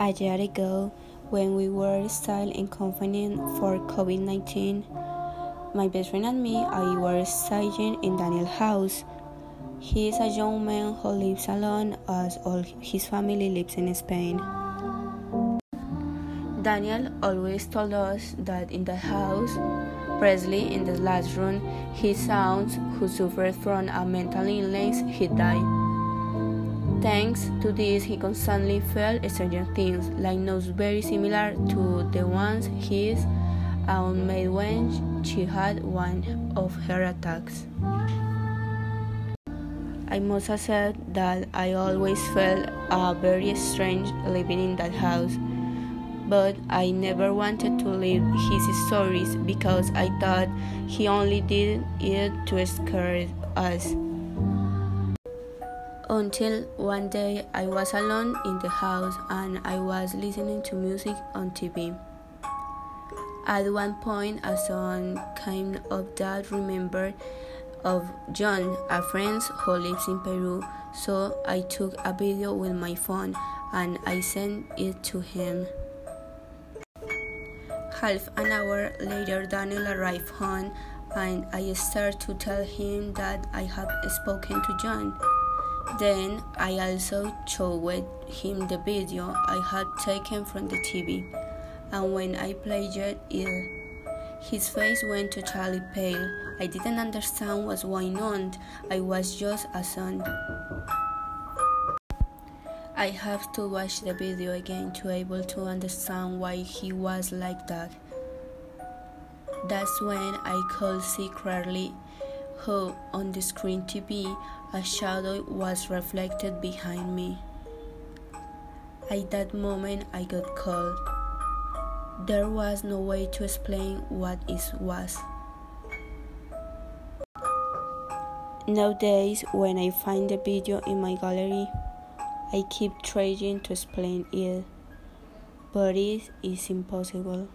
A year ago, when we were still in confinement for COVID 19, my best friend and me I were staying in Daniel's house. He is a young man who lives alone as all his family lives in Spain. Daniel always told us that in the house, Presley in the last room, his sons who suffered from a mental illness, he died. Thanks to this, he constantly felt strange things, like notes very similar to the ones his aunt made when she had one of her attacks. I must accept that I always felt uh, very strange living in that house, but I never wanted to leave his stories because I thought he only did it to scare us until one day I was alone in the house and I was listening to music on TV. At one point, a song came up that remembered of John, a friend who lives in Peru. So I took a video with my phone and I sent it to him. Half an hour later, Daniel arrived home and I started to tell him that I had spoken to John. Then I also showed him the video I had taken from the TV, and when I played it, his face went totally pale. I didn't understand what's going on. I was just a son. I have to watch the video again to able to understand why he was like that. That's when I could see how on the screen TV a shadow was reflected behind me. At that moment, I got cold. There was no way to explain what it was. Nowadays, when I find the video in my gallery, I keep trying to explain it, but it is impossible.